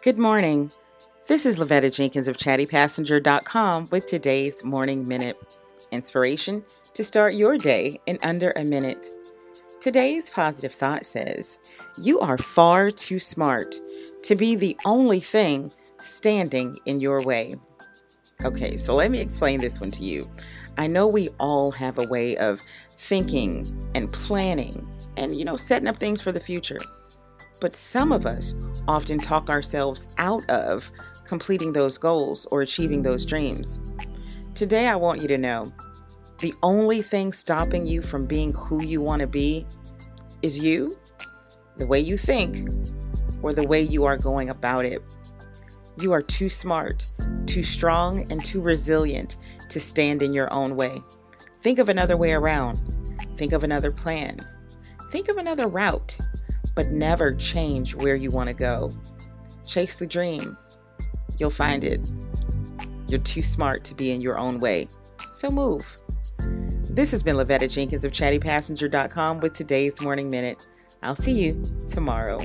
Good morning. This is Lavetta Jenkins of chattypassenger.com with today's Morning Minute inspiration to start your day in under a minute. Today's positive thought says, You are far too smart to be the only thing standing in your way. Okay, so let me explain this one to you. I know we all have a way of thinking and planning and, you know, setting up things for the future. But some of us often talk ourselves out of completing those goals or achieving those dreams. Today, I want you to know the only thing stopping you from being who you want to be is you, the way you think, or the way you are going about it. You are too smart, too strong, and too resilient to stand in your own way. Think of another way around. Think of another plan. Think of another route, but never change where you want to go. Chase the dream. You'll find it. You're too smart to be in your own way. So move. This has been Lavetta Jenkins of chattypassenger.com with today's Morning Minute. I'll see you tomorrow.